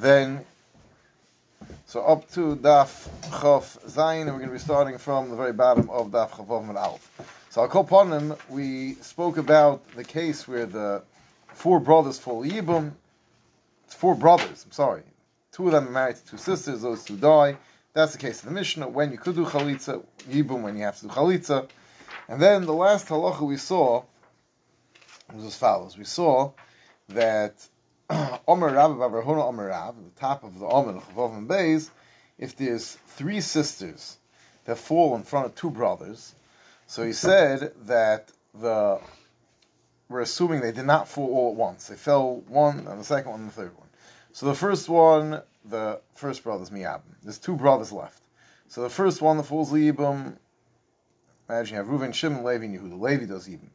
then so up to Daf Chof Zayin, and we're going to be starting from the very bottom of Daf Chof and Alf. So call him. We spoke about the case where the four brothers fall Yibum. It's four brothers. I'm sorry. Two of them are married to two sisters. Those two die. That's the case of the Mishnah. When you could do chalitza, Yibum. When you have to do chalitza, and then the last halacha we saw was as follows. We saw that Omer Rav Bavarhona Omer Rav, the top of the Omer Chavov and Beis, if there's three sisters that fall in front of two brothers, so he said that the we're assuming they did not fall all at once. They fell one, and the second one, and the third one. So the first one, the first brother's Miyabim. There's two brothers left. So the first one, the falls Liibim, imagine you have Reuven, Shimon, Levi, and Yehuda. Levi does Yibim.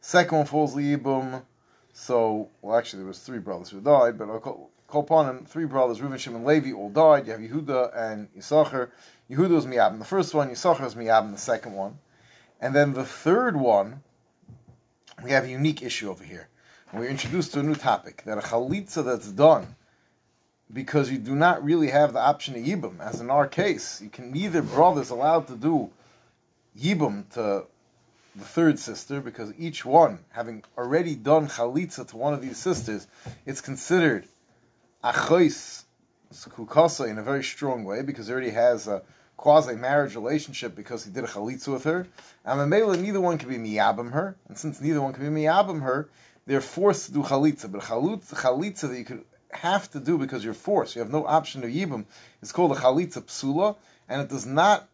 Second one falls Liibim, so, well, actually, there was three brothers who died, but him, three brothers, Reuven, Shimon, Levi, all died. You have Yehuda and Yisachar. Yehuda was Miyabim. The first one, Yisachar was Miyabim, the second one. And then the third one, we have a unique issue over here. we're introduced to a new topic, that a chalitza that's done because you do not really have the option of yibum, as in our case, you can neither brothers allowed to do yibum to the third sister, because each one, having already done chalitza to one of these sisters, it's considered achois kukasa in a very strong way, because it already has a quasi marriage relationship because he did a chalitza with her. And Mamela, neither one can be miyabim her, and since neither one can be miyabim her, they're forced to do chalitza. But chalitza, that you could have to do because you're forced, you have no option to yibum, is called a chalitza psula, and it does not,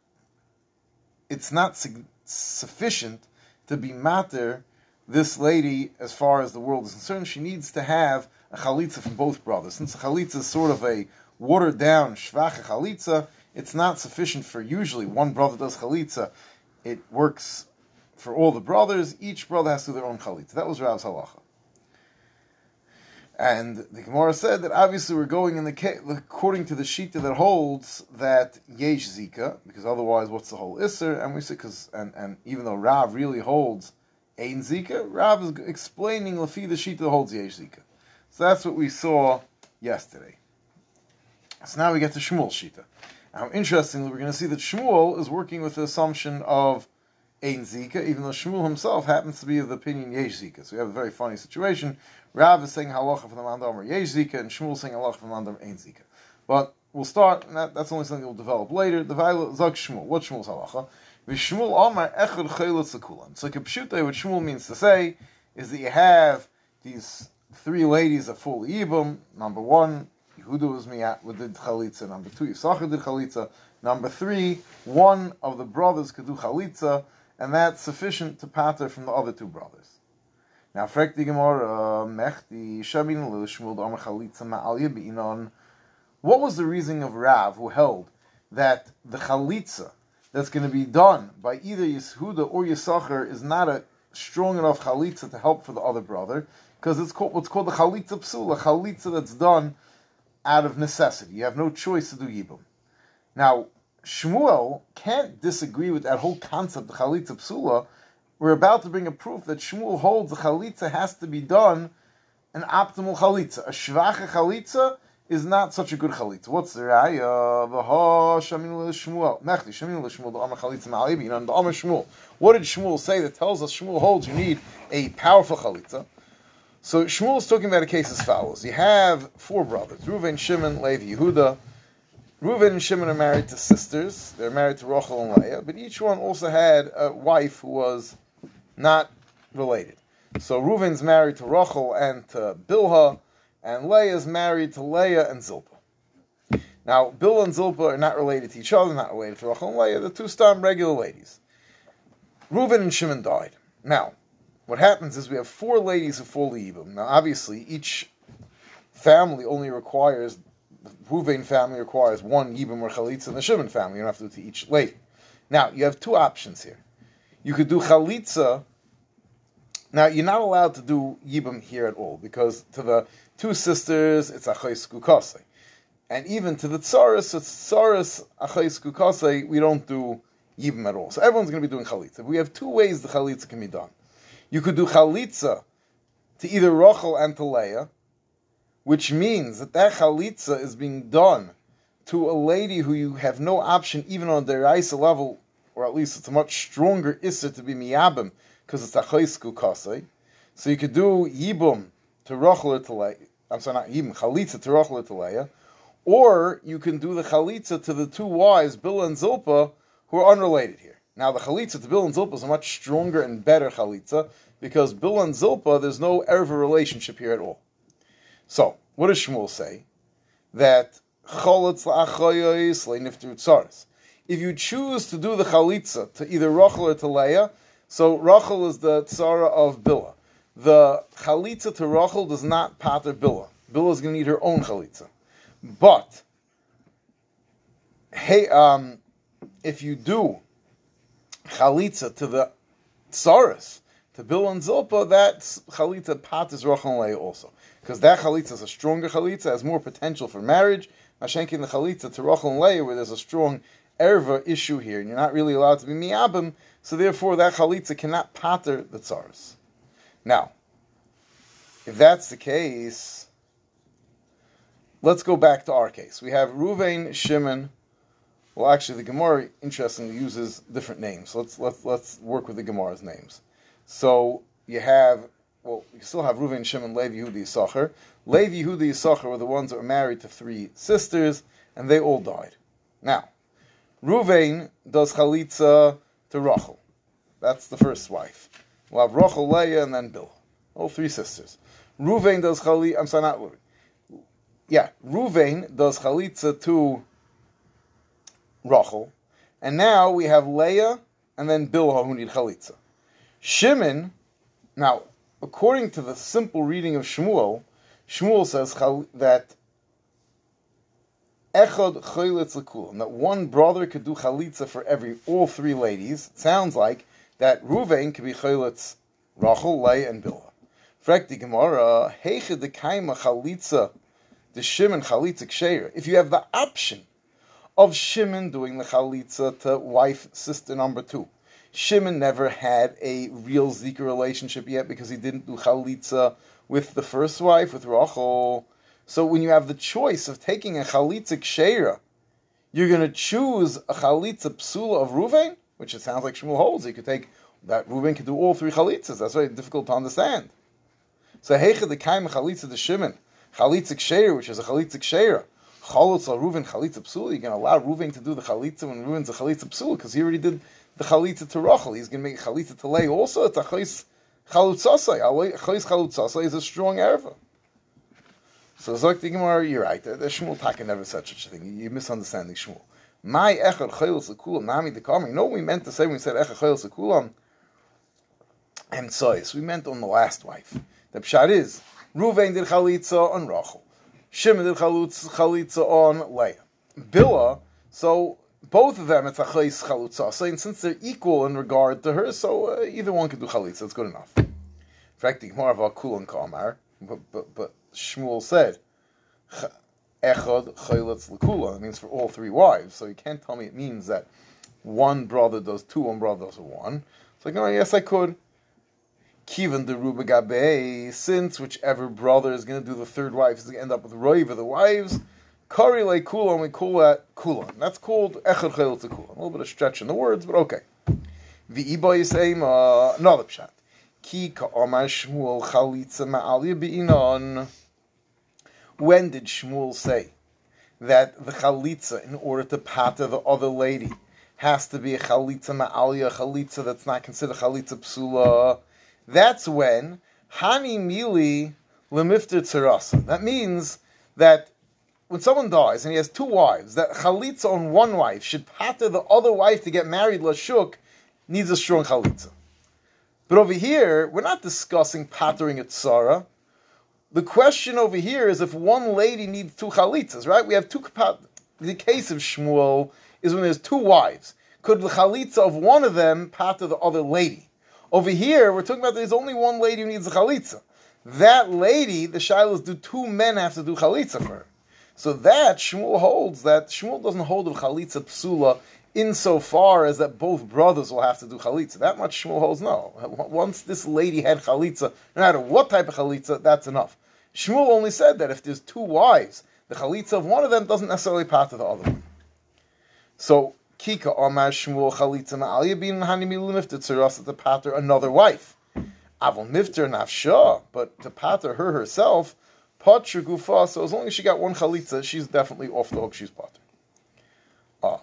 it's not sufficient to be matter this lady as far as the world is concerned. She needs to have a chalitza from both brothers. Since a chalitza is sort of a watered down shvacha chalitza, it's not sufficient for usually one brother does chalitza. It works for all the brothers. Each brother has to do their own chalitza. That was Rav's halacha. And the Gemara said that obviously we're going in the according to the shita that holds that yesh zika, because otherwise, what's the whole isser? And we said because and, and even though Rav really holds ein zika, Rav is explaining lafi the shita that holds yesh zika. So that's what we saw yesterday. So now we get to Shmuel shita. Now, interestingly, we're going to see that Shmuel is working with the assumption of Ein Zika, even though Shmuel himself happens to be of the opinion Yesh Zika. So we have a very funny situation. Rav is saying halacha from the Mandomer Yesh Zika, and Shmuel saying halacha from the Mandomer Ein Zika. But we'll start, and that, that's only something we'll develop later. The Zak Shmuel. What Shmuel's halacha? Shmuel Amar Echad Chaylet Sekulan. So Kipshute, what Shmuel means to say is that you have these three ladies of full Yibum. Number one, Yehuda was miyat with the chalitza. Number two, Yisachar did chalitza. Number three, one of the brothers could do chalitza and that's sufficient to pater from the other two brothers. Now, frek die Gemara, mech di shabin d'amar chalitza ma'al yibinon. What was the reasoning of Rav, who held that the chalitza that's going to be done by either Yehuda or Yisachar is not a strong enough chalitza to help for the other brother, because it's called what's called the chalitza psula, chalitza that's done out of necessity. You have no choice to do yibum. Now, Shmuel can't disagree with that whole concept of chalitza psula. We're about to bring a proof that Shmuel holds the chalitza has to be done an optimal chalitza. A shvacha chalitza is not such a good chalitza. What's the raya? V'ha shamin Shmuel. Mechti shamin Shmuel. The Amar chalitza ma'alibi. Know, the Amar Shmuel. What did Shmuel say that tells us Shmuel holds you need a powerful chalitza? So Shmuel is talking about a case as follows. You have four brothers: Reuven, Shimon, Levi, Yehuda. Reuven and Shimon are married to sisters. They're married to Rachel and Leah, but each one also had a wife who was not related. So Reuven's married to Rachel and to Bilhah, and Leah's married to Leah and Zilpah. Now, Bilhah and Zilpah are not related to each other, not related to Rachel and Leah. They're two stam regular ladies. Reuven and Shimon died. Now, what happens is we have four ladies who fall Yibam. Now, obviously, each family only requires Ruvain family requires one Yibam or Chalitza, and the Shimon family, you don't have to do to each lady. Now, you have two options here. You could do Chalitza. Now, you're not allowed to do Yibam here at all, because to the two sisters, it's Achais Kukase. And even to the Tsaris, it's Tsaris Achais Kukase, we don't do Yibam at all. So everyone's going to be doing Chalitza. We have two ways the Chalitza can be done. You could do Chalitza to either Rachel and to Leah, which means that that chalitza is being done to a lady who you have no option, even on the Raisa level, or at least it's a much stronger issa to be miyabim, because it's a chaysku kasei. So you could do yibum to Rachel or to Leah. I'm sorry, not yibum, chalitza to Rachel or to Leah. Or you can do the chalitza to the two wives, Bill and Zilpa, who are unrelated here. Now, the chalitza to Bill and Zilpa is a much stronger and better chalitza because Bill and Zilpa, there's no erva relationship here at all. So, what does Shmuel say? That. If you choose to do the chalitza to either Rachel or to Leah, so Rachel is the tzara of Billah. The chalitza to Rachel does not pater Billah. Billah is going to need her own chalitza. But, hey, um, if you do chalitza to the tsaris, to Bill and Zilpa, that chalitza pat Rachel and Leah also. Because that chalitza is a stronger chalitza, has more potential for marriage. Mashenkin the chalitza to Rachel and Leah, where there's a strong erva issue here, and you're not really allowed to be miyabim, so therefore that chalitza cannot pater the tsaris. Now, if that's the case, let's go back to our case. We have Ruvain, Shimon. Well, actually, the Gemara interestingly uses different names. So let's let's let's work with the Gemara's names. So you have well, you still have Ruvain, Shimon, Levi, Yehudi, Yisachar. Levi, Yehudi, Yisachar were the ones that were married to three sisters, and they all died. Now, Ruvain does chalitza to Rachel. That's the first wife. We'll have Rachel, Leah, and then Bill. All three sisters. Ruvain does chalitza. I'm sorry, not Ruvain. Yeah, Ruvain does chalitza to Rachel, and now we have Leah and then Bilha who need chalitza. Shimon, now according to the simple reading of Shmuel, Shmuel says that echad lekulam, that one brother could do chalitza for every all three ladies. Sounds like that Ruvain could be chalitz Rachel, Leah, and Bilha. Frekti Gemara, heiche de kaima chalitza, the Shimon chalitza ksheir. If you have the option of Shimon doing the chalitza to wife sister number two. Shimon never had a real Zika relationship yet because he didn't do chalitza with the first wife, with Rachel. So when you have the choice of taking a chalitza ksheira, you're going to choose a chalitza psula of Ruvain, which it sounds like Shmuel holds. You could take that Ruvain could do all three chalitzas. That's very difficult to understand. So heicha the kaim chalitza the Shimon, chalitza ksheira, which is a chalitza ksheira. Chalutz al Reuven chalitza psula. You're going to allow Reuven to do the chalitza when Reuven's a chalitza psula because he already did the chalitza to Rachel. He's going to make chalitza to Lay also. It's a chalitz chalutzasai. Chalitz chalutzasai is a strong erva. So Zok the Gemara, you're right. The, Shmuel Taka never said such a thing. You're misunderstanding Shmuel. My echad chayil sekulam nami dekam. You know what we meant to say when we said echad chayil sekulam? And sois. We meant on the last wife. The pshat is Ruvain did chalitza on Rachel. Shimon did chalitza on Leah. Billah, so both of them it's a chayis chalutza. So since they're equal in regard to her, so uh, either one can do chalitza. It's good enough. In fact, the more of a kulon kamar, but but but Shmuel said echad chayletz lekula. It means for all three wives. So you can't tell me it means that one brother does two, one brother does one. It's like, no, yes, I could. Kivan de Rubagabe, since whichever brother is going to do the third wife is going to end up with Roiv of the wives, Kari le Kulon, we call that Kulon. That's called Echad Chayil to Kulon. A little bit of stretch in the words, but okay. The V'iba Yisayim, uh, another pshat. Ki ka'amar Shmuel chalitza ma'alya be'inon. When did Shmuel say that the chalitza, in order to pata the other lady, has to be a chalitza ma'alya, chalitza that's not considered chalitza psula? That's when Hani Mili Lemifter Tzarasa. That means that when someone dies and he has two wives, that chalitza on one wife should pater the other wife to get married lashuk needs a strong chalitza. But over here, we're not discussing patering at Sarah. The question over here is if one lady needs two chalitzas, right? We have two. The case of Shmuel is when there's two wives. Could the chalitza of one of them pater the other lady? Over here, we're talking about there's only one lady who needs a chalitza. That lady, the shilas, do two men have to do chalitza for her. So that Shmuel holds that Shmuel doesn't hold of chalitza psula insofar as that both brothers will have to do chalitza. That much Shmuel holds no. Once this lady had chalitza, no matter what type of chalitza, that's enough. Shmuel only said that if there's two wives, the chalitza of one of them doesn't necessarily pater the other one. So Kika Omar Shmuel Chalitza Ma'aliyah bin Hanimi Limifta Tzaras to pater another wife. Avon Mifter Nafsha, but to pater her herself, Patra Gufa, so as long as she got one Chalitza, she's definitely off the hook, she's pater. Ah,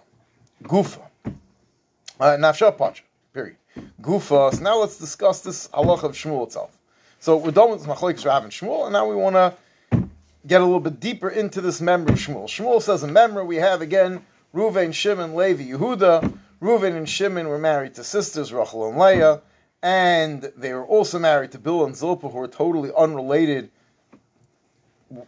Gufa. Uh, Nafsha Patra, period. Gufa, so now let's discuss this halach of Shmuel itself. So we're done with Machlokes Rav and Shmuel, and now we want to get a little bit deeper into this member of Shmuel. Shmuel says a member we have again Ruvain, Shimon, Levi, Yehuda. Ruvain and Shimon were married to sisters Rachel and Leah, and they were also married to Bill and Zilpah, who were totally unrelated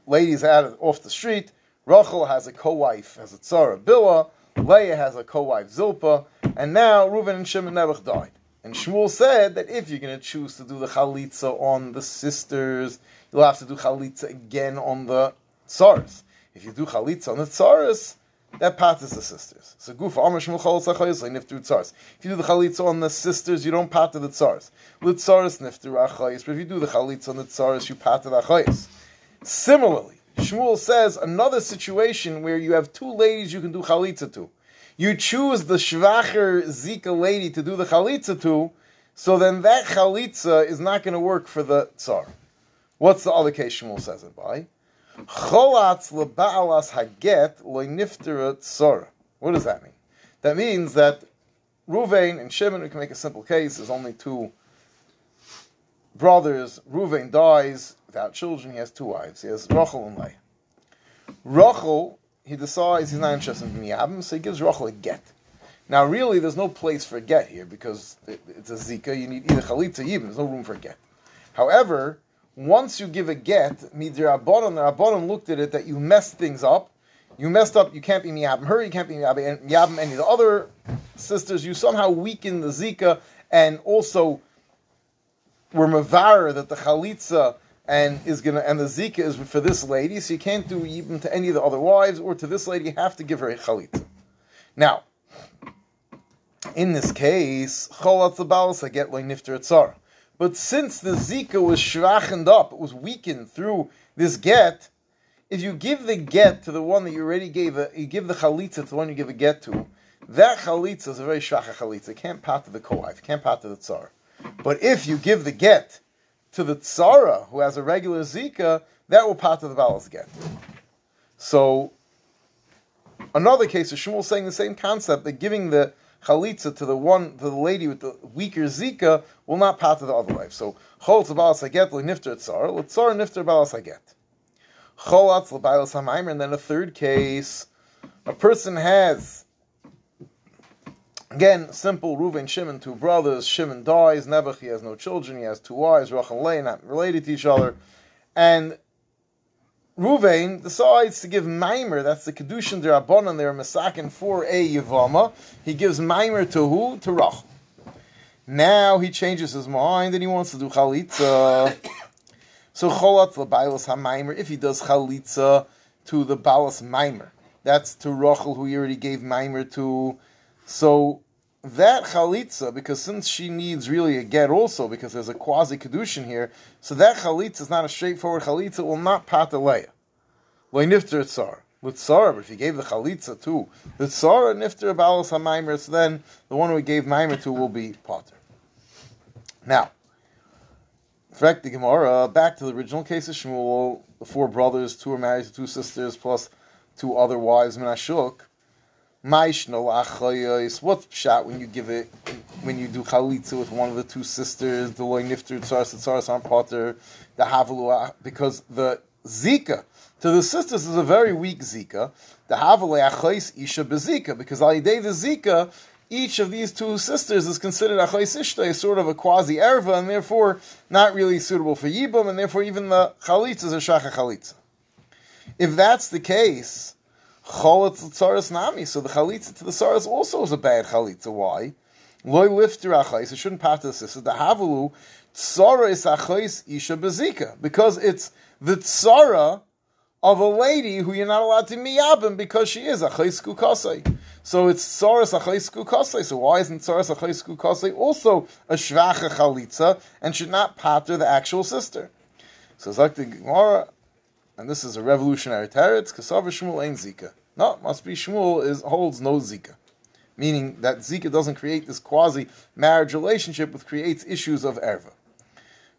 ladies out of, off the street. Rachel has a co-wife, has a tzara Billah. Leah has a co-wife Zilpah, and now Reuven and Shimon never died. And Shmuel said that if you're going to choose to do the chalitza on the sisters, you'll have to do chalitza again on the tsaras. If you do chalitza on the tsaras, that path is the sisters. So gufa amar shmuel chalitza chayis niftu tsaras. If you do the chalitza on the sisters, you don't pat to the tsaras. With tsaras niftu achayis. But if you do the chalitza on the tsaras, you pat the achayis. Similarly, Shmuel says another situation where you have two ladies you can do chalitza to you choose the shvacher zika lady to do the chalitza to, so then that chalitza is not going to work for the tsar. What's the other case Shmuel says it by? Cholatz leba'alas haget loiniftera tsara. What does that mean? That means that Ruvain and Shimon, we can make a simple case, there's only two brothers. Ruvain dies without children, he has two wives. He has Rachel and Leah. Rachel he decides he's not interested in Miyabim, so he gives Rachel a get. Now, really, there's no place for a get here because it's a zika. You need either chalitza even. There's no room for a get. However, once you give a get, midirabbanon, the rabbanon looked at it that you messed things up. You messed up. You can't be miyabim her. You can't be miyabim any of the other sisters. You somehow weaken the zika and also were mavar that the chalitza and is gonna and the zika is for this lady, so you can't do even to any of the other wives or to this lady. You have to give her a chalitza. Now, in this case, cholat the I get like nifter tzar. But since the zika was shrachened up, it was weakened through this get. If you give the get to the one that you already gave, a, you give the chalitza to the one you give a get to, that chalitza is a very shracha chalitza. It can't pat to the co-wife, can't pat to the tzar. But if you give the get to the tzara who has a regular zika, that will part of the balas get. So another case of Shmuel saying the same concept that giving the chalitza to the one to the lady with the weaker zika will not part of the other wife. So chol balas haget nifter tzar, l'tzar nifter balas haget. Cholatz l'balas hamaymer, and then a third case, a person has Again, simple Reuven, Shimon, two brothers. Shimon dies. Nebuch, he has no children. He has two wives. Rachel and Leah, not related to each other. And Reuven decides to give Maimer, that's the Kedushin Derabonon, they're Masakin for a Yavama. He gives Maimer to who? To Rachel. Now he changes his mind and he wants to do Chalitza. so Cholat Labailas HaMaimer, if he does Chalitza to the Balas Maimer, that's to Rachel, who he already gave Maimer to. So that chalitza, because since she needs really a get also, because there's a quasi kedushin here, so that chalitza is not a straightforward chalitza, will not pat leia. Lo nifter tsar. With Sarah, but if he gave the chalitza to the Sarah nifter balas hamaimer, so then the one we gave maimer to will be potter. Now, fact, the Gemara, back to the original case of Shmuel, the four brothers, two are married to two sisters, plus two other wives, Menashuk. Maishno achayois. What's pshat when you give it when you do chalitza with one of the two sisters? The loy nifter tzaras tzaras on potter the havalu because the zika to the sisters is a very weak zika. The havalu achayis isha bezika because al the zika. Each of these two sisters is considered achayis ishta, sort of a quasi erva, and therefore not really suitable for yibum, and therefore even the chalitza is a shacha chalitza. If that's the case, Cholatz tzaras nami. So the chalitza to the tzaras also is a bad chalitza. Why? Loy lifter achais. It shouldn't pass the sister. The havulu tzara is achais isha bezika because it's the tzara of a lady who you're not allowed to miyabim because she is achais kukasei. So it's tzaras achais kukasei. So why isn't tzaras achais kukasei also a shvacha chalitza and should not pater the actual sister? So it's like the Gemara, and this is a revolutionary teretz, Kasav Shmuel ain't Zika. No, must be Shmuel is holds no Zika. Meaning that Zika doesn't create this quasi marriage relationship, but creates issues of erva.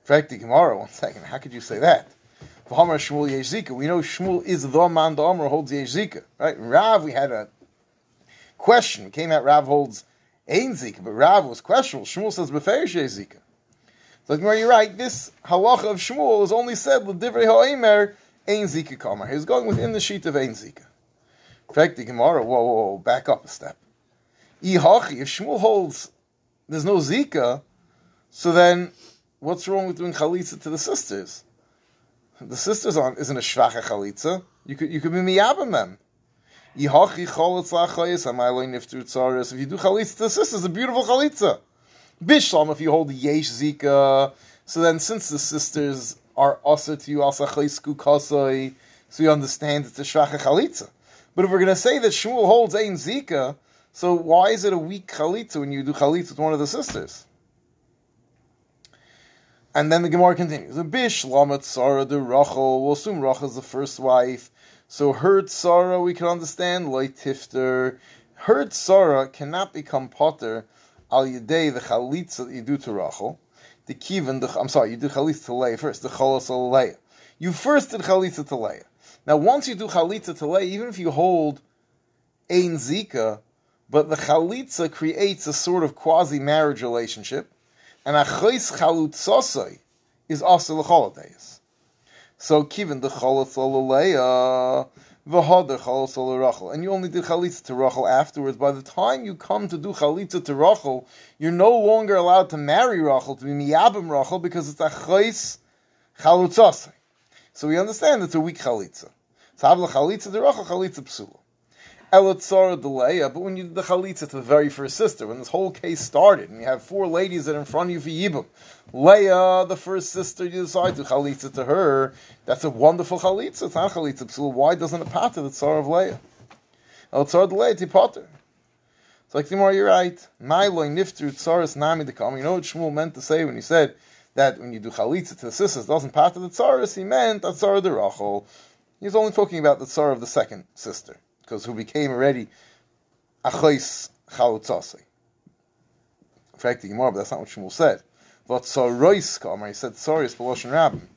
The Gemara, one second, how could you say that? V'hamar Shmuel yesh. We know Shmuel is the man the Amr holds yesh. Right? Rav, we had a question. It came out Rav holds Ein Zika, but Rav was questionable. Shmuel says Beferish yesh. So Gemara, you're right. This halacha of Shmuel is only said l'divrei ha'emer Ein Zika kamar. He's going within the sheet of Ein Zika. Fact, the Gemara, whoa, whoa, whoa, back up a step. Ihachi, if Shmuel holds there's no Zika, so then what's wrong with doing chalitza to the sisters? The sisters aren't isn't a shvacha chalitza. You could you could be miyabim them. If you do chalitza to the sisters, a beautiful chalitza. Bishlam, if you hold yesh zika, so then since the sisters are also to you also so you understand it's a shvacha chalitza. But if we're going to say that Shmuel holds ein zika, so why is it a weak chalitza when you do chalitza with one of the sisters? And then the Gemara continues. The bish lamet Sarah de Rachel. We'll assume Rachel is the first wife. So her Sarah we can understand like tifter. Her Sarah cannot become potter al yedei the chalitza that you do to Rachel. The kivan. I'm sorry, you do chalitza to Leah first. The cholos Leah. You first did chalitza to Leah. Now, once you do chalitza to even if you hold ein zika, but the chalitza creates a sort of quasi marriage relationship and achos chalutzosai is also l'choladeis. So kiven the cholotz olaleya v'hoder cholotz Rachel, and you only did chalitza to Rachel afterwards. By the time you come to do chalitza to Rachel, you're no longer allowed to marry Rachel to be miyabim Rachel because it's achos chalutzosai. So we understand it's a weak chalitza. So have chalitza to Rachel chalitza psula. Elatzara Deleya, but when you did the chalitza to the very first sister, when this whole case started, and you have four ladies that are in front of you for Yibum, Leah, the first sister, you decide to chalitza to her, that's a wonderful chalitza, it's not chalitza psula. why doesn't it pater the tsar of Leah? Elatzara Deleya, tipater. It's like, Timor, you're right. Nailoi nifter tsaris nami dekam. You know what Shmuel meant to say when he said that when you do chalitza to the sisters, doesn't pater the tsaris, he meant that tsar Rachel. He's only talking about the tsar of the second sister because who became already achos chalutzase. In fact, the Gemara, but that's not what Shmuel said. But tsarois kamar, he said tsaris beloshin rabbin.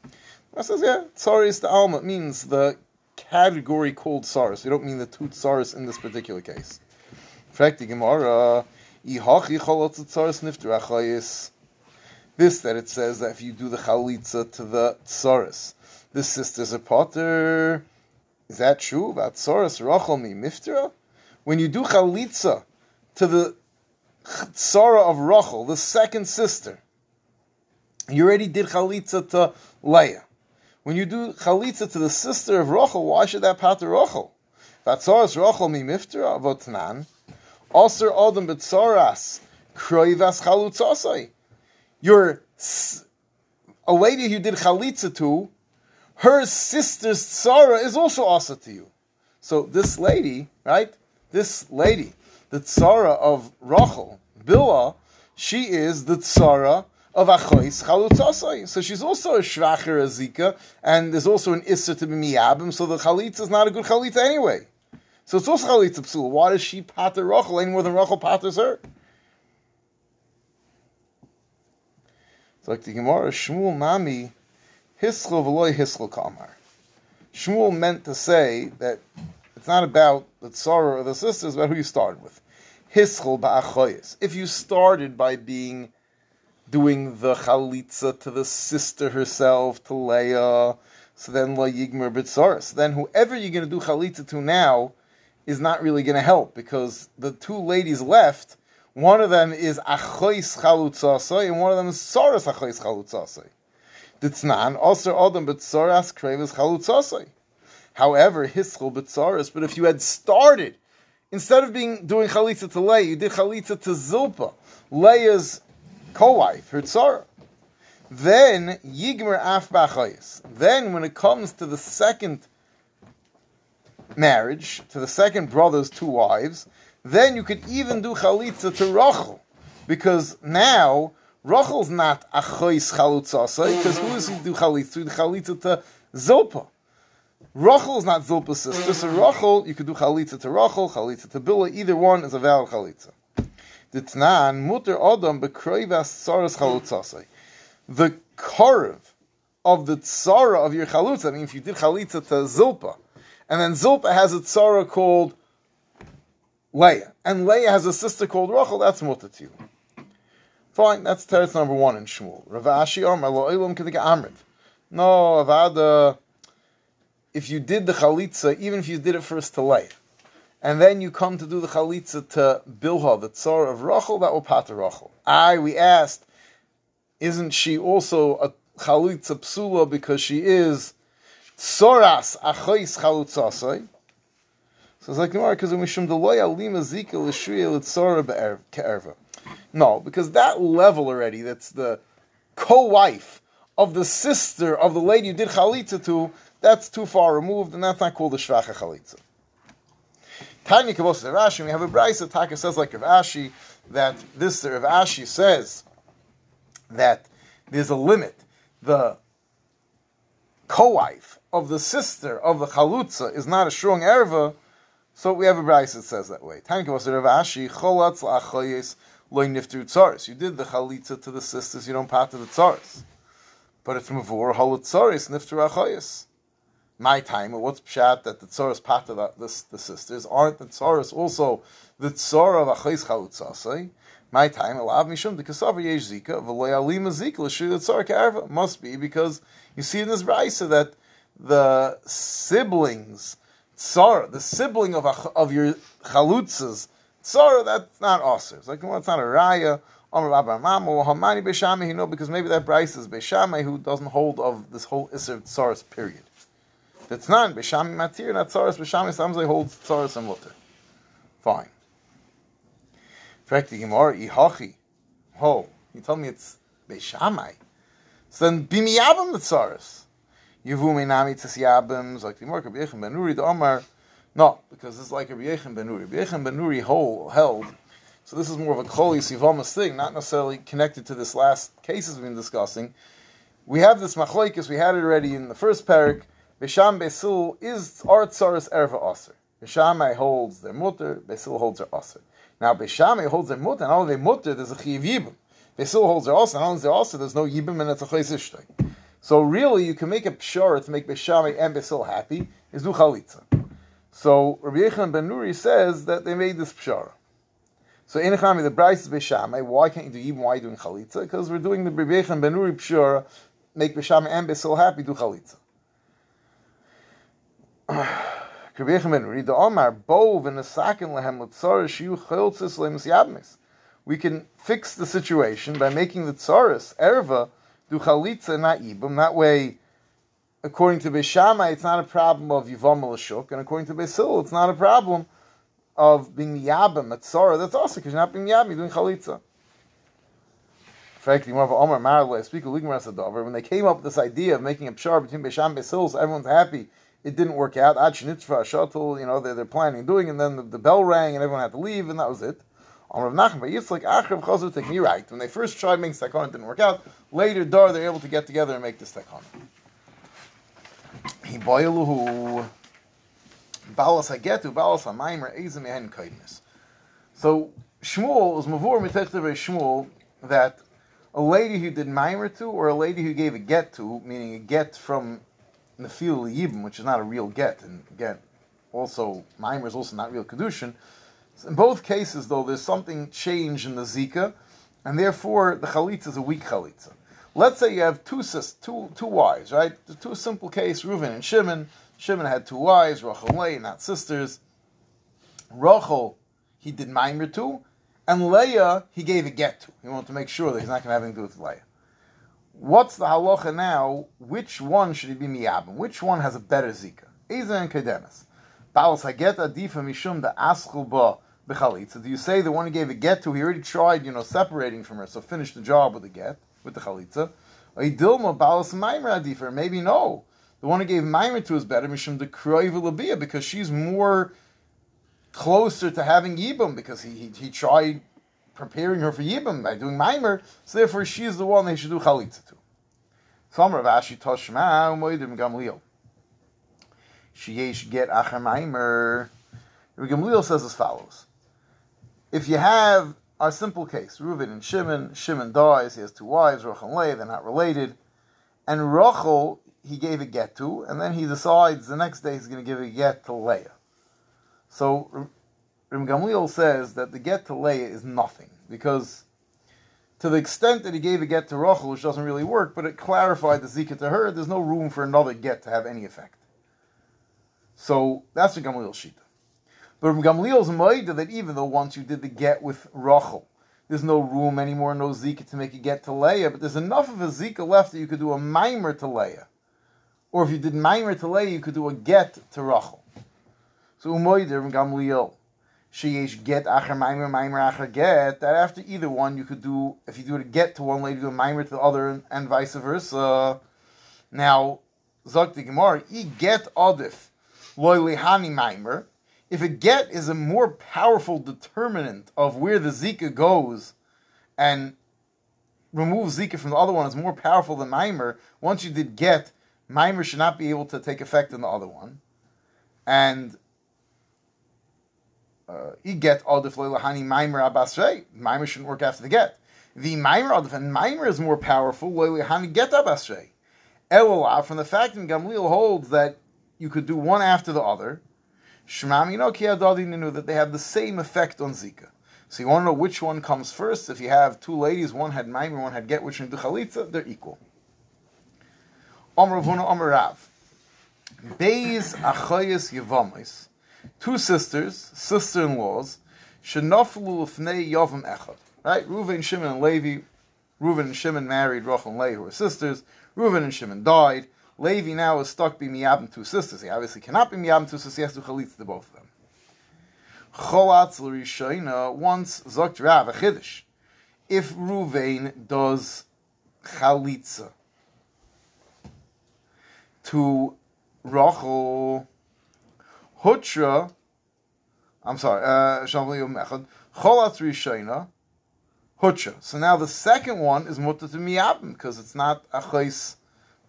I says, yeah, tsaris the alma means the category called tsaris. You don't mean the two tsaris in this particular case. In fact, the Gemara. This that it says that if you do the chalitza to the tsaris, the sisters are potter is that true? Tzoras Rachel mi Miftira? When you do chalitza to the Tzara of Rachel, the second sister, you already did chalitza to Leah. When you do chalitza to the sister of Rachel, why should that pater Rachel? Vatzoras Rachel mi Miftira avotnan. Aser Adam betzoras kroivas chalutzasai. You're a lady who did chalitza to her sister's tzara is also asa to you. So this lady, right? This lady, the tzara of Rachel, Bilah, she is the tzara of Achois Chalutzasai. So she's also a Shracher Azika, and there's also an Issa to be Miyabim, so the Chalitza is not a good Chalitza anyway. So it's also Chalitza Psul. Why does she pater Rachel any more than Rachel paters her? It's like the Gemara, Shmuel Nami, Hischel v'loy hischel kamar. Shmuel meant to say that it's not about the tzara or the sisters, it's about who you started with. Hischel ba'achoyes. If you started by being doing the chalitza to the sister herself, to Leah, so then la yigmer b'tzaris. Then whoever you're going to do chalitza to now is not really going to help because the two ladies left, one of them is achoyes chalutzasai and one of them is saras achois chalutzasai. Ditznan, also Adam Betzoras Krevis Chalutzasai. However, Hischel Betzoras, but if you had started, instead of being doing Chalitza to Leah, you did Chalitza to Zilpa, Leah's co-wife, her tzara. Then Yigmer Af Bachayis. Then when it comes to the second marriage, to the second brother's two wives, then you could even do Chalitza to Rachel. Because now Rachel's not achois chalutzasai, because who is he do chalitza? The chalitza to Zilpa. Rachel is not Zilpa's sister, so Rachel, you could do chalitza to Rachel, chalitza to Bila, either one is a valid chalitza. Ditnan, muter adam bekroivas tsaras chalutzasai. The korv of the tsara of your chalutza, I mean, if you did chalitza to Zilpa, and then Zilpa has a tsara called Leah, and Leah has a sister called Rachel, that's mutter to you. Fine, that's teretz number one in Shmuel. Rav Ashi Omer lo ilam amrit. No, avada. If you did the chalitza, even if you did it first to Leah, and then you come to do the chalitza to Bilha, the tsar of Rachel, that will pater Rachel. I, we asked, isn't she also a chalitza psula because she is tsoras achois chalutzasai? So it's like because we mishum deloya lima zika l'shriya l'tzara ke'erva. No, because that level already, that's the co-wife of the sister of the lady you did chalitza to, that's too far removed, and that's not called a shvacha chalitza. Tanya Kabos Rashi, we have a brisa. Taka says like Rav Ashi that this Rav Ashi says that there's a limit. The co-wife of the sister of the chalutza is not a strong erva, so we have a brisa that says that way. Tanya Kabos Rav Ashi cholatz You did the chalitza to the sisters, you don't pat to the tzaris. But it's mavur halut tzaris nifter achayis. My time, what's pshat that the tzaris pat to the, the, sisters aren't the tzaris also the tzar of achayis chalutzasai? My time, alav mishum the kasavar yesh zika v'loy alima zika l'shu the tzar ka'arva must be because you see in this brisa that the siblings tzar, the sibling of of your chalutzas Tzara, that's not Aser. It's like, well, it's not a Raya. Omer Rabba Mamu, Hamani Beshami, you know, because maybe that brisa is Beshami who doesn't hold of this whole Isser Tsaras period. That's not Beshami Matir, not Tsaras, Beshami Samzai holds Tsaras and Mutter. Fine. Frekti Gemara, Ihachi. Oh, you told me it's Beshamai. So then, Bimiyabim the Tsaras. Yevumi Nami Tziyabim, like the Morka Bechim Benuri, the Omar, no, because it's like a Yechim Ben Nuri. Yechim Ben held, so this is more of a Koli Sivamas thing, not necessarily connected to this last cases we've been discussing. We have this machlokes, we had it already in the first parak. Besham Besil is Art Tsaris Erva Aser. Beshamai holds their mutter, Besil holds their Aser. Now Beshamai holds their mutter, and all their mutter, there's a Chiv Yibim. Besil holds their Aser, and all their Aser, there's no Yibim, and it's a Chayzishtay. So really, you can make a pshara to make Beshamai and Besil happy, is do Chalitza. So Rabbi Yechon Ben Nuri says that they made this pshara. So in the brisa is Beshamai. Why can't you do even? Why are you doing Chalitza? Because we're doing the Rabbi Yechon Ben Nuri pshara, make Beshamai and Besil happy, do Chalitza. Rabbi Yechon Ben Nuri, the Omar, Bov and the Sakin Lehem L'Tzaris Shiu Chiltzis Yabmis. We can fix the situation by making the Tzaris, Erva, do Chalitza, not Ibum. That way, according to Beishamai, it's not a problem of Yivam Lashuk, and according to Beisil, it's not a problem of being Yabim at Sarah. That's also because you're not being Yabim, you're doing Chalitza. In fact, you Omar Marle, speak of when they came up with this idea of making a pshar between Beisham and Beisil, so everyone's happy, it didn't work out. Ad Shnitzva, Shuttle, you know, they're, they're planning doing, and then the, the, bell rang and everyone had to leave, and that was it. Omar Nachman bar Yitzchak Chazu take me right. When they first tried making Stakon, it didn't work out. Later, Dar, they're able to get together and make the Stakon. Hiboiluhu Balas Hagetu, Balas Hamaimer, Ezem Ehen Kaidnis. So Shmuel was Mavur Mitechtav Shmuel that a lady who did Maimer to, or a lady who gave a get to, meaning a get from Nefil Yibim, which is not a real get, and again, also Maimer is also not real Kedushin. So in both cases, though, there's something changed in the Zika, and therefore the Chalitza is a weak Chalitza. Let's say you have two sis, two two wives, right? The two simple case, Reuven and Shimon. Shimon had two wives, Rachel and Leah, not sisters. Rachel, he did Maimer to, and Leah, he gave a get to. He wanted to make sure that he's not going to have anything to do with Leah. What's the halacha now? Which one should he be miyabim? Which one has a better zika? Eza and Kedemis. Balas haget adifa mishum the aschul ba b'chalitza. Do you say the one he gave a get to, he already tried, you know, separating from her, so finish the job with a get? With the chalitza. Dilma balas maimer adifer. Maybe no. The one who gave maimer to is better mishum the labia because she's more closer to having yibum because he, he, he tried preparing her for Yibam by doing Maimer, so therefore she is the one they should do Chalitza to. Some Rav Ashi Toshma Umoidim Gamliel. Sheyesh get Acher Maimer. Gamliel says as follows. If you have our simple case, Reuven and Shimon, Shimon dies, he has two wives, Rachel and Leah, they're not related, and Rachel he gave a get to, and then he decides the next day he's going to give a get to Leah. So Rim Gamliel says that the get to Leah is nothing, because to the extent that he gave a get to Rachel, which doesn't really work, but it clarified the Zika to her, there's no room for another get to have any effect. So that's the Gamliel's Shita. But Gamliel's Maida that even though once you did the get with Rachel, there's no room anymore, no Zika to make a get to Leah, but there's enough of a Zika left that you could do a mimer to Leah. Or if you did mimer to Leah, you could do a get to Rachel. So Umoider Gamliel. Sheyesh get acher mimer mimer acher get. That after either one, you could do if you do a get to one lady, do a mimer to the other, and, vice versa. Now, Zok the Gemara, e get odif loy hani mimer if a get is a more powerful determinant of where the Zika goes and removes Zika from the other one is more powerful than Mimer, once you did get, Mimer should not be able to take effect in the other one. And uh, get Adif Lahani Mimer Abasrei. Mimer shouldn't work after the get. The Mimer Adif and Mimer is more powerful, Lahani Get Abasrei. Elolah, from the fact that Gamliel holds that you could do one after the other, that they have the same effect on Zika. So you want to know which one comes first. If you have two ladies, one had Maimer, one had Get, which one Chalitza, they're equal. Omer Rav. Beis Achayas Yevamis. Two sisters, Lefnei Yavam Echad. Right? Reuven, Shimon, and Levi. Reuven and Shimon married Rachel and Leah, who were sisters. Reuven and Shimon died. Levi now is stuck being miyabim two sisters. He obviously cannot be miyabim two sisters. He has to chalitz to both of them. Once zokt rav a chiddush. If Ruvain does chalitza to Rachel Hutra, I'm sorry, uh, Cholatz rishoina Hutra. So now the second one is mutter to miyabim because it's not a chais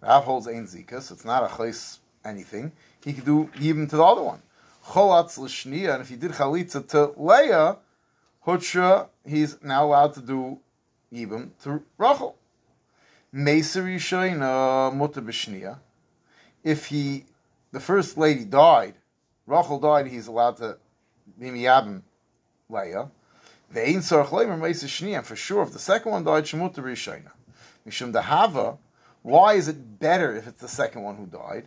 Rav holds ein zika, so it's not a chais anything. He could do even to the other one. Cholatz l'shniya, and if he did chalitza to Leah, Hutra, he's now allowed to do even to Rachel. Meser Yishoina mutter b'shniya. If he, the first lady died, Rachel died, he's allowed to be miyabim Leah. The ein sarach leimer meser shniya, for sure, if the second one died, shemutter b'Yishoina. Mishum dehava, why is it better if it's the second one who died?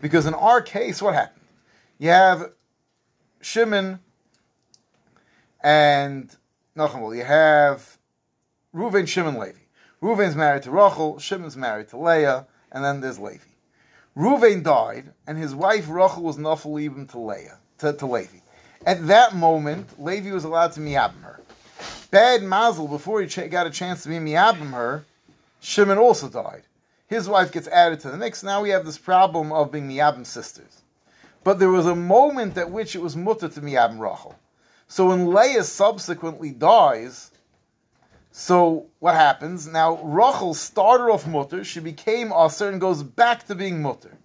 Because in our case, what happened? You have Shimon and Nachamol. You have Reuven, Shimon, Levi. Reuven's married to Rachel, Shimon's married to Leah, and then there's Levi. Reuven died, and his wife Rachel was nafal even to Leah, to, to Levi. At that moment, Levi was allowed to miyabim her bad mazel before he got a chance to be miyabim her, Shimon also died. His wife gets added to the mix. Now we have this problem of being miyabim sisters. But there was a moment at which it was mutter to miyabim Rachel. So when Leah subsequently dies, so what happens? Now Rachel started off mutter, she became aser and goes back to being mutter.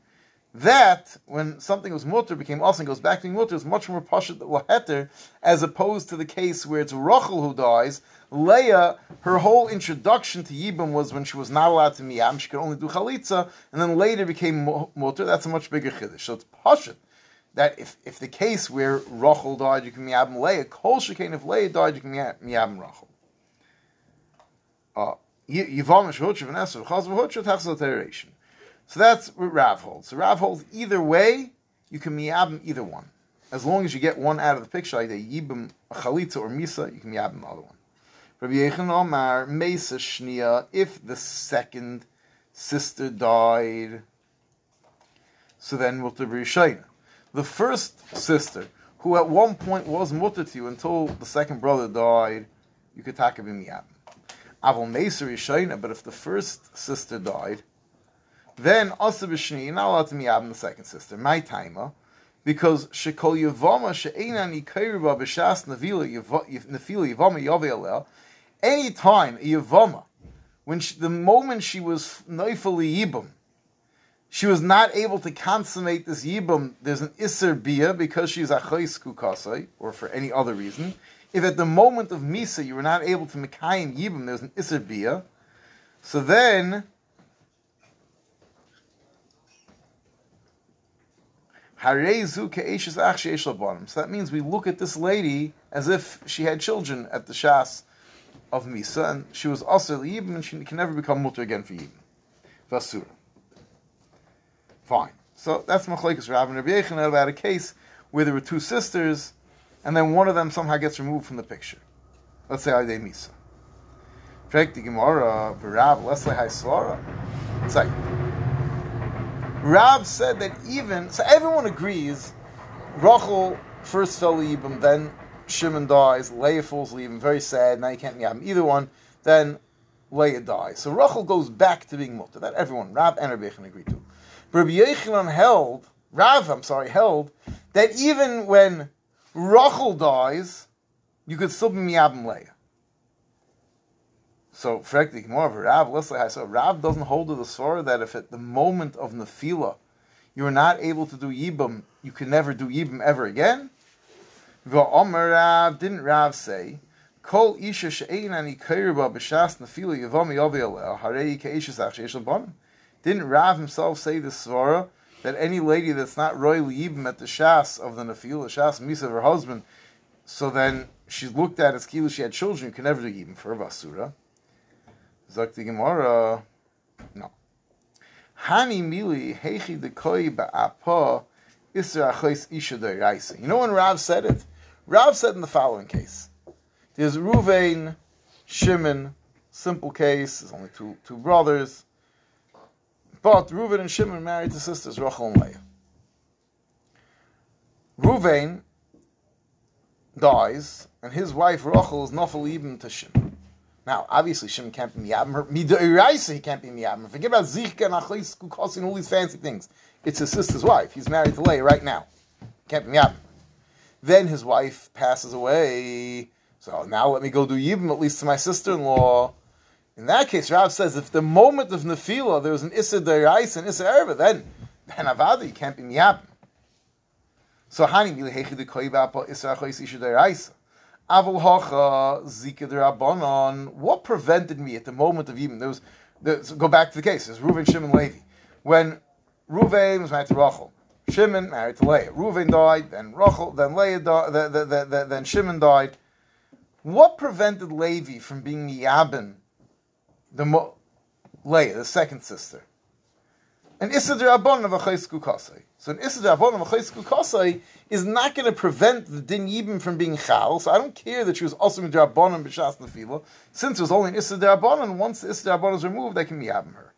That, when something was mutter, became also and goes back to being mutter, is much more pashut laheter, as opposed to the case where it's Rachel who dies. Leah, her whole introduction to Yibam was when she was not allowed to miyam, she could only do chalitza, and then later became mutter. That's a much bigger chiddush. So it's pashut that if, if the case where Rachel died, you can miyam Leah, kol shekain, if Leah died, you can miyam Rachel. Uh, Yivam Vanessa Chaz V'Hutcha Tachzot so that's what Rav holds. So Rav holds either way, you can miyabim either one. As long as you get one out of the picture, like a yibim, a chalitza, or misa, you can miyabim the other one. Rabbi Yechon Omar, Mesa Shnia, if the second sister died, so then mutter b'rishayna. The first sister, who at one point was mutter to you until the second brother died, you could take him miyabim. Avol Mesa but if the first sister died, then also b'shni, you're not allowed to miyab the second sister. My timer, because shekol yavama she'enan yikayruba b'shas nefila yavama yavei any time a yavama, when she, the moment she was neifeli yibum, she was not able to consummate this yibum. There's an iser bia because she's a kukasai, or for any other reason. If at the moment of misa you were not able to mekayim yibum, there's an iser bia. So then So that means we look at this lady as if she had children at the Shas of Misa, and she was also Yibim, and she can never become mutter again for Yibim. Vasura. Fine. So that's Machlekes Rav and Rabbi Yechon about a case where there were two sisters, and then one of them somehow gets removed from the picture. Let's say Ade Misa. It's like, Rav said that even so, everyone agrees. Rachel first fell Yibam, then Shimon dies. Leah falls Yibam, very sad. Now you can't have either one. Then Leah dies. So Rachel goes back to being mutter. That everyone, Rav and Rabbi Yechon agree to. Rabbi Yechanan held, Rav, I'm sorry, held that even when Rachel dies, you could still be miyabim Leah. So, frankly, more of a Rav, listen, so Rav doesn't hold to the sword that if at the moment of Nefila you are not able to do Yibam, you can never do Yibam ever again. Rav, didn't Rav say, Kol isha. Didn't Rav himself say the svara that any lady that's not royal yibam at the shas of the nefila, shas misa of her husband, so then she's looked at as kilo she had children, you can never do yibam for a basura. Sagt Gemara, no. Hani mili hechi de koi ba'apa isra achois isha You know when Rav said it? Rav said in the following case. There's Ruvain, Shimon, simple case, there's only two, two brothers. But Reuven and Shimon married to sisters, Rachel and Leah. Reuven dies, and his wife Rachel is Nafal Ibn to Shimon. Now, obviously, Shimon can't be miyabim. Midairaisa, he can't be miyabim. Forget about Zichka and Achlis, and all these fancy things. It's his sister's wife. He's married to Leah right now. Can't be miyabim. Then his wife passes away. So now let me go do yibim at least to my sister-in-law. In that case, Rav says if the moment of nefila there was an issa derais and issa erva, then then avada you can't be miyabim. So hani milehechi de koibapa issa achois isha deraisa. Avul Hocha Zika. What prevented me at the moment of even there was go back to the cases. Reuven, Shimon, Levi. When Reuven was married to Rachel, Shimon married to Leah. Reuven died, then Rachel, then Leah died, the, the, the, then Shimon died. What prevented Levi from being Yabin, the Mo- Leah, the second sister? And Issa Rabbanon of a Kasei. So an Issa Rabbanon of a Kasei is not going to prevent the din yibim from being chal. So I don't care that she was also in drabonim b'shas nefila. Since it was only an issa drabonim, once the issa drabonim is removed, they can be yabim her.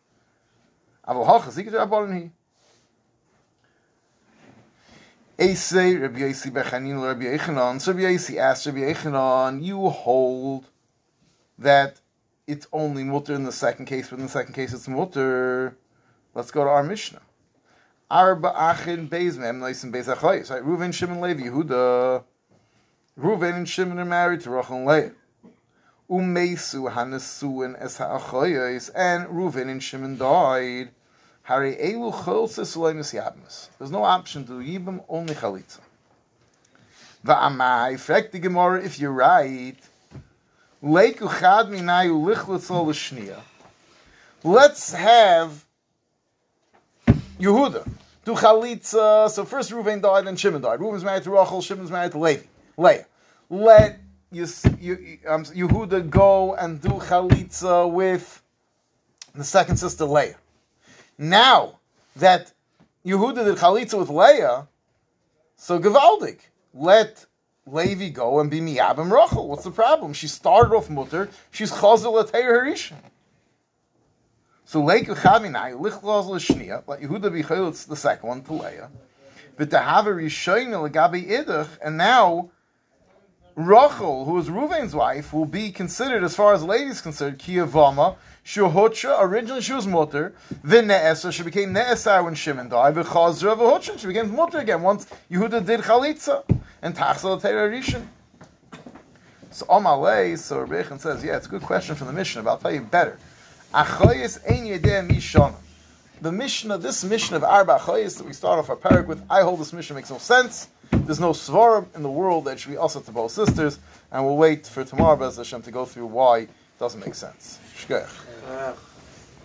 Aval hachas ik drabonim he. Eisei Rabbi Yosi bechanin Rabbi Yechanan. So Rabbi Yosi asked Rabbi Yechanan, you hold that it's only mutter in the second case, but in the second case it's mutter. Let's go to our Mishnah. Arba Achin Beis Mem Noisim Beis Achayis. Right? Reuven, Shimon, Levi, Yehuda. Reuven and Shimon are married to Rachel and Leah. Umesu Hanesuin Es Ha'achayis. And Reuven and Shimon died. Hari Elu Chol Sisulaymus Yabmas. There's no option to Yibam, only Chalitza. Va'amai, frek the Gemara, if you're right, Leiku Chad Minayu Lichlitzol L'Shniya. Let's have Yehuda do chalitza. So first Reuven died and Shimon died. Reuven's married to Rachel, Shimon's married to Levi. Leah. Let you, you, um, Yehuda go and do chalitza with the second sister Leah. Now that Yehuda did chalitza with Leah, so Gavaldik, let Levi go and be miyabim Rachel. What's the problem? She started off mutter. She's chazel at Harishan. So Leiku Chaminai, Lichloz L'Shnia, let Yehuda be Chayotz, the second one, to Leah. But to have a Rishoyna Lagabi Idach, and now Rachel, who is Ruvain's wife, will be considered, as far as ladies concerned, Kiyavama, Shuhotra, originally she was mutter, then Ne'esa, she became Ne'esar when Shimon died, V'chazra v'hotra, she became mutter again once Yehuda did Chalitza, and Tachsel Teira Rishon. So Amalei, so Rebbeichan says, yeah, it's a good question from the Mishnah, but I'll tell you better. The Mishnah, this Mishnah of Arba Achayis that we start off our parak with, I hold this Mishnah makes no sense. There's no svarim in the world that should be also to both sisters, and we'll wait for tomorrow, Bez Hashem, to go through why it doesn't make sense. Shkoyach. Uh,